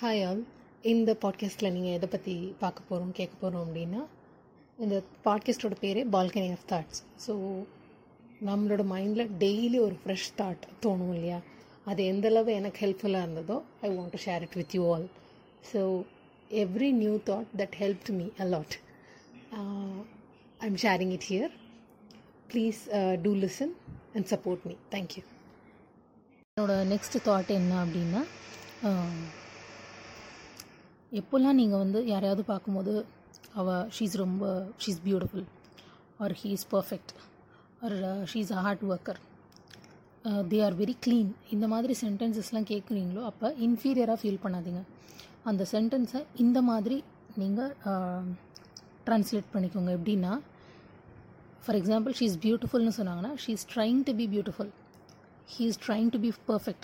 Hi all இந்த பாட்காஸ்ட்டில் நீங்கள் எதை பற்றி பார்க்க போகிறோம் கேட்க போகிறோம் அப்படின்னா இந்த பாட்காஸ்ட்டோட பேரே பால்கனி ஆஃப் தாட்ஸ் ஸோ நம்மளோட மைண்டில் டெய்லி ஒரு ஃப்ரெஷ் தாட் தோணும் இல்லையா? அது எந்தளவு எனக்கு ஹெல்ப்ஃபுல்லாக இருந்ததோ I want to share it with you all so every new thought that help me a lot I am sharing it here please do listen and support me thank you என்னோட next thought என்ன அப்படின்னா எப்போல்லாம் நீங்கள் வந்து யாரையாவது பார்க்கும்போது அவள் she's ரொம்ப she's beautiful or he is perfect or she's a hard worker they are very clean இந்த மாதிரி சென்டென்சஸ்லாம் கேட்குறீங்களோ அப்போ இன்ஃபீரியராக ஃபீல் பண்ணாதீங்க. அந்த சென்டென்ஸை இந்த மாதிரி நீங்கள் ட்ரான்ஸ்லேட் பண்ணிக்கோங்க. எப்படின்னா ஃபார் எக்ஸாம்பிள் ஷீ இஸ் பியூட்டிஃபுல்னு சொன்னாங்கன்னா she is trying to be beautiful he is trying to be perfect.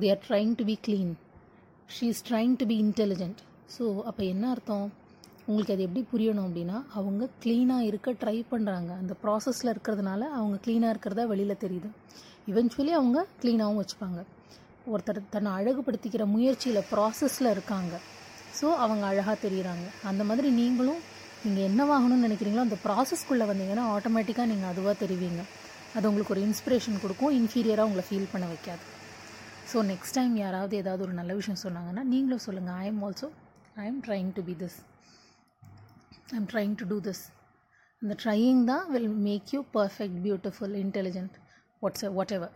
They are trying to be clean. She is trying to be intelligent so அப்போ என்ன அர்த்தம்? உங்களுக்கு அது எப்படி புரியணும் அப்படின்னா அவங்க க்ளீனாக இருக்க ட்ரை பண்ணுறாங்க அந்த ப்ராசஸில் இருக்கிறதுனால அவங்க க்ளீனாக இருக்கிறதா வெளியில் தெரியுது. இவென்ச்சுவலி அவங்க க்ளீனாகவும் வச்சுப்பாங்க. ஒருத்தர் தன்னை அழகுபடுத்திக்கிற முயற்சியில் ப்ராசஸில் இருக்காங்க. ஸோ அவங்க அழகாக தெரியுறாங்க. அந்த மாதிரி நீங்களும் நீங்கள் என்னவாகணும்னு நினைக்கிறீங்களோ அந்த ப்ராசஸ்க்குள்ளே வந்தீங்கன்னா ஆட்டோமேட்டிக்காக நீங்கள் அதுவாக தெரிவிங்க. அது உங்களுக்கு ஒரு இன்ஸ்பிரேஷன் கொடுக்கும். இன்ஃபீரியராக உங்களை ஃபீல் பண்ண வைக்காது. ஸோ நெக்ஸ்ட் டைம் யாராவது ஏதாவது ஒரு நல்ல விஷயம் சொன்னாங்கன்னா நீங்களும் சொல்லுங்கள் I am also I am trying to be this I am trying to do this அந்த ட்ரையிங் தான் will make you perfect beautiful intelligent what's whatever